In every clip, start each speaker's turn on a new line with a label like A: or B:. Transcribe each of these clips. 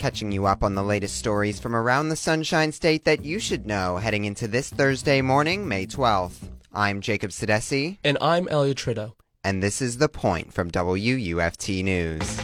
A: catching you up on the latest stories from around the Sunshine State that you should know heading into this Thursday morning, May 12th. I'm Jacob Sedesse.
B: And I'm Elliot Tritto.
A: And this is The Point from WUFT News.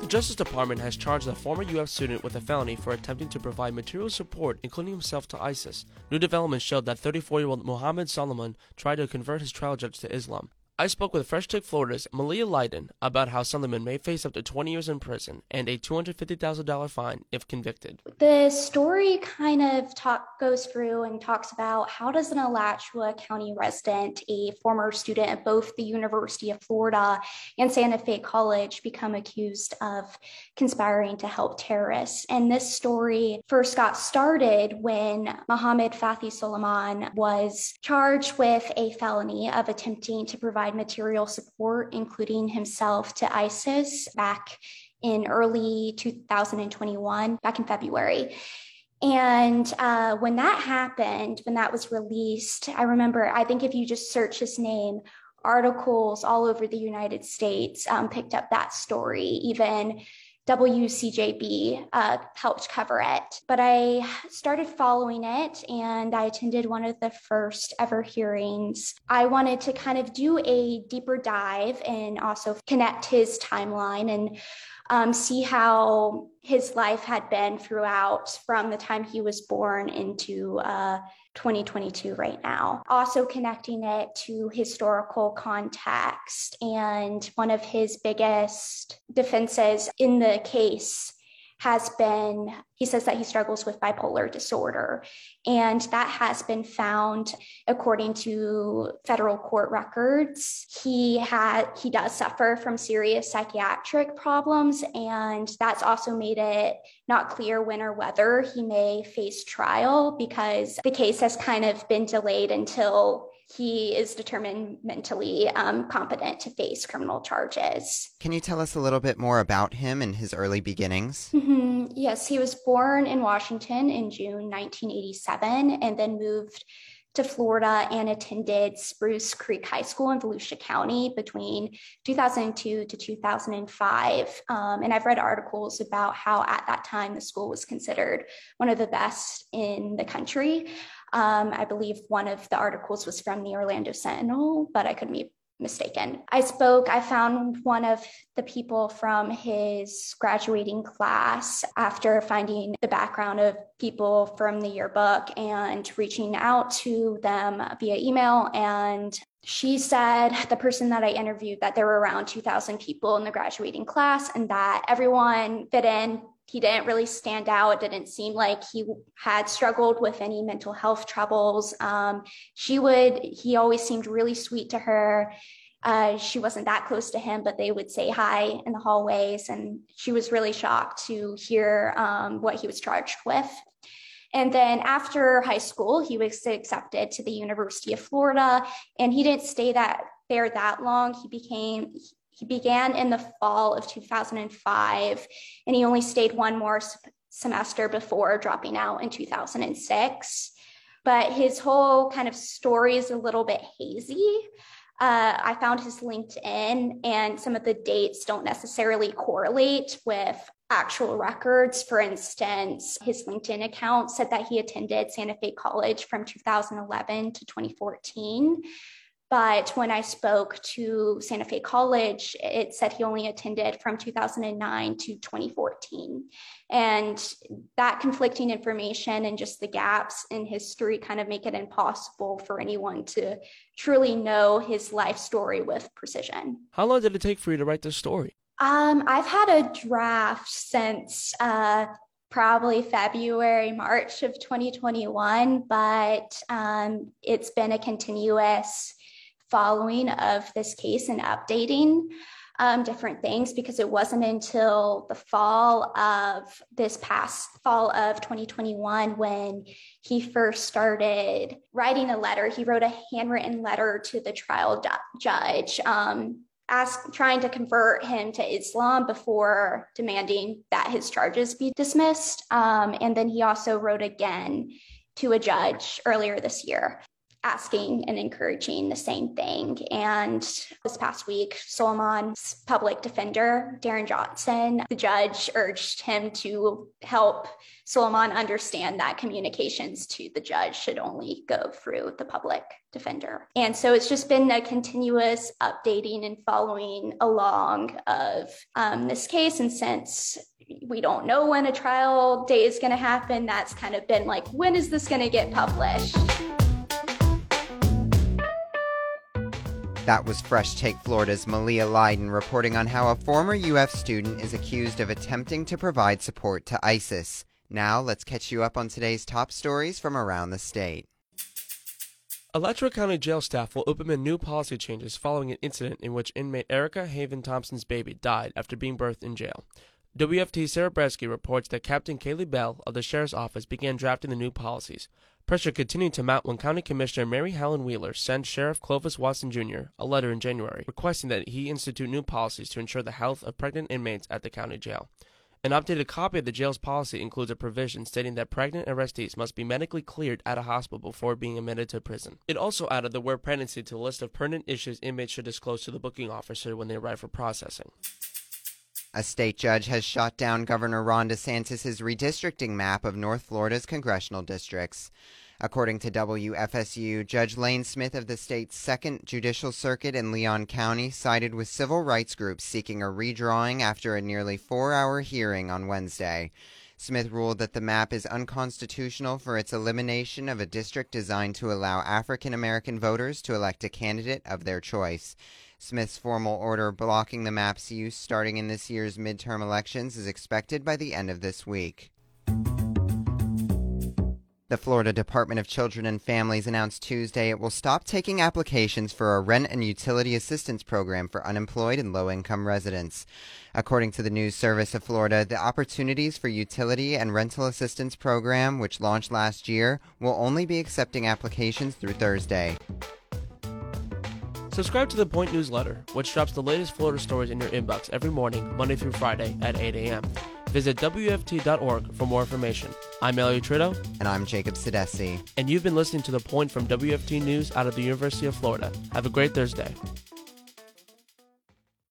B: The Justice Department has charged a former UF student with a felony for attempting to provide material support, including himself, to ISIS. New developments showed that 34 year old Mohammed Solomon tried to convert his trial judge to Islam. I spoke with Fresh Take Florida's Meleah Lyden about how Solomon may face up to 20 years in prison and a $250,000 fine if convicted.
C: The story kind of talk goes through and talks about how does an Alachua County resident, a former student at both the University of Florida and Santa Fe College, become accused of conspiring to help terrorists. And this story first got started when Mohammed Fathi Solomon was charged with a felony of attempting to provide provide material support, including himself, to ISIS back in early 2021, back in February. And uh, when that happened, when that was released, I remember, I think if you just search his name, articles all over the United States um, picked up that story. Even WCJB uh, helped cover it. But I started following it and I attended one of the first ever hearings. I wanted to kind of do a deeper dive and also connect his timeline and um, see how his life had been throughout from the time he was born into uh, 2022 right now. Also connecting it to historical context. And one of his biggest defenses in the case has been, he says that he struggles with bipolar disorder. And that has been found according to federal court records. He had, he does suffer from serious psychiatric problems. And that's also made it not clear when or whether he may face trial because the case has kind of been delayed until he is determined mentally um, competent to face criminal charges.
A: Can you tell us a little bit more about him and his early beginnings?
C: Mm-hmm. Yes, he was born in Washington in June 1987 and then moved to Florida and attended Spruce Creek High School in Volusia County between 2002 to 2005. Um, and I've read articles about how at that time the school was considered one of the best in the country. Um, I believe one of the articles was from the Orlando Sentinel, but I could be mistaken. I spoke, I found one of the people from his graduating class after finding the background of people from the yearbook and reaching out to them via email. And she said, the person that I interviewed, that there were around 2,000 people in the graduating class and that everyone fit in he didn't really stand out. Didn't seem like he had struggled with any mental health troubles. Um, she would, he always seemed really sweet to her. Uh, she wasn't that close to him, but they would say hi in the hallways. And she was really shocked to hear um, what he was charged with. And then after high school, he was accepted to the University of Florida, and he didn't stay that there that long. He became he began in the fall of 2005, and he only stayed one more semester before dropping out in 2006. But his whole kind of story is a little bit hazy. Uh, I found his LinkedIn, and some of the dates don't necessarily correlate with actual records. For instance, his LinkedIn account said that he attended Santa Fe College from 2011 to 2014. But when I spoke to Santa Fe College, it said he only attended from 2009 to 2014. And that conflicting information and just the gaps in history kind of make it impossible for anyone to truly know his life story with precision.
B: How long did it take for you to write this story?
C: Um, I've had a draft since uh, probably February, March of 2021, but um, it's been a continuous following of this case and updating um, different things because it wasn't until the fall of this past fall of 2021 when he first started writing a letter. He wrote a handwritten letter to the trial judge. Um, ask, trying to convert him to Islam before demanding that his charges be dismissed. Um, and then he also wrote again to a judge earlier this year asking and encouraging the same thing. And this past week, Solomon's public defender, Darren Johnson, the judge urged him to help Solomon understand that communications to the judge should only go through the public defender. And so it's just been a continuous updating and following along of um, this case. And since we don't know when a trial date is going to happen, that's kind of been like, when is this going to get published?
A: That was Fresh Take Florida's Meleah Lyden reporting on how a former UF student is accused of attempting to provide support to ISIS. Now, let's catch you up on today's top stories from around the state.
B: Alachua County jail staff will implement new policy changes following an incident in which inmate Erica Haven Thompson's baby died after being birthed in jail. WUFT Sarah Bresky reports that Captain Kaylee Bell of the Sheriff's Office began drafting the new policies. Pressure continued to mount when County Commissioner Marihelen Wheeler sent Sheriff Clovis Watson Jr. a letter in January requesting that he institute new policies to ensure the health of pregnant inmates at the county jail. An updated copy of the jail's policy includes a provision stating that pregnant arrestees must be medically cleared at a hospital before being admitted to prison. It also added the word pregnancy to a list of pertinent issues inmates should disclose to the booking officer when they arrive for processing.
A: A state judge has shot down Governor Ron DeSantis' redistricting map of North Florida's congressional districts. According to WFSU, Judge Layne Smith of the state's second judicial circuit in Leon County sided with civil rights groups seeking a redrawing after a nearly four hour hearing on Wednesday. Smith ruled that the map is unconstitutional for its elimination of a district designed to allow African American voters to elect a candidate of their choice. Smith's formal order blocking the map's use starting in this year's midterm elections is expected by the end of this week. The Florida Department of Children and Families announced Tuesday it will stop taking applications for a rent and utility assistance program for unemployed and low income residents. According to the News Service of Florida, the Opportunities for Utility and Rental Assistance Program, which launched last year, will only be accepting applications through Thursday.
B: Subscribe to the Point newsletter, which drops the latest Florida stories in your inbox every morning, Monday through Friday at 8 a.m. Visit WUFT.org for more information. I'm Elliot Tritto.
A: And I'm Jacob Sedesse.
B: And you've been listening to The Point from WUFT News out of the University of Florida. Have a great Thursday.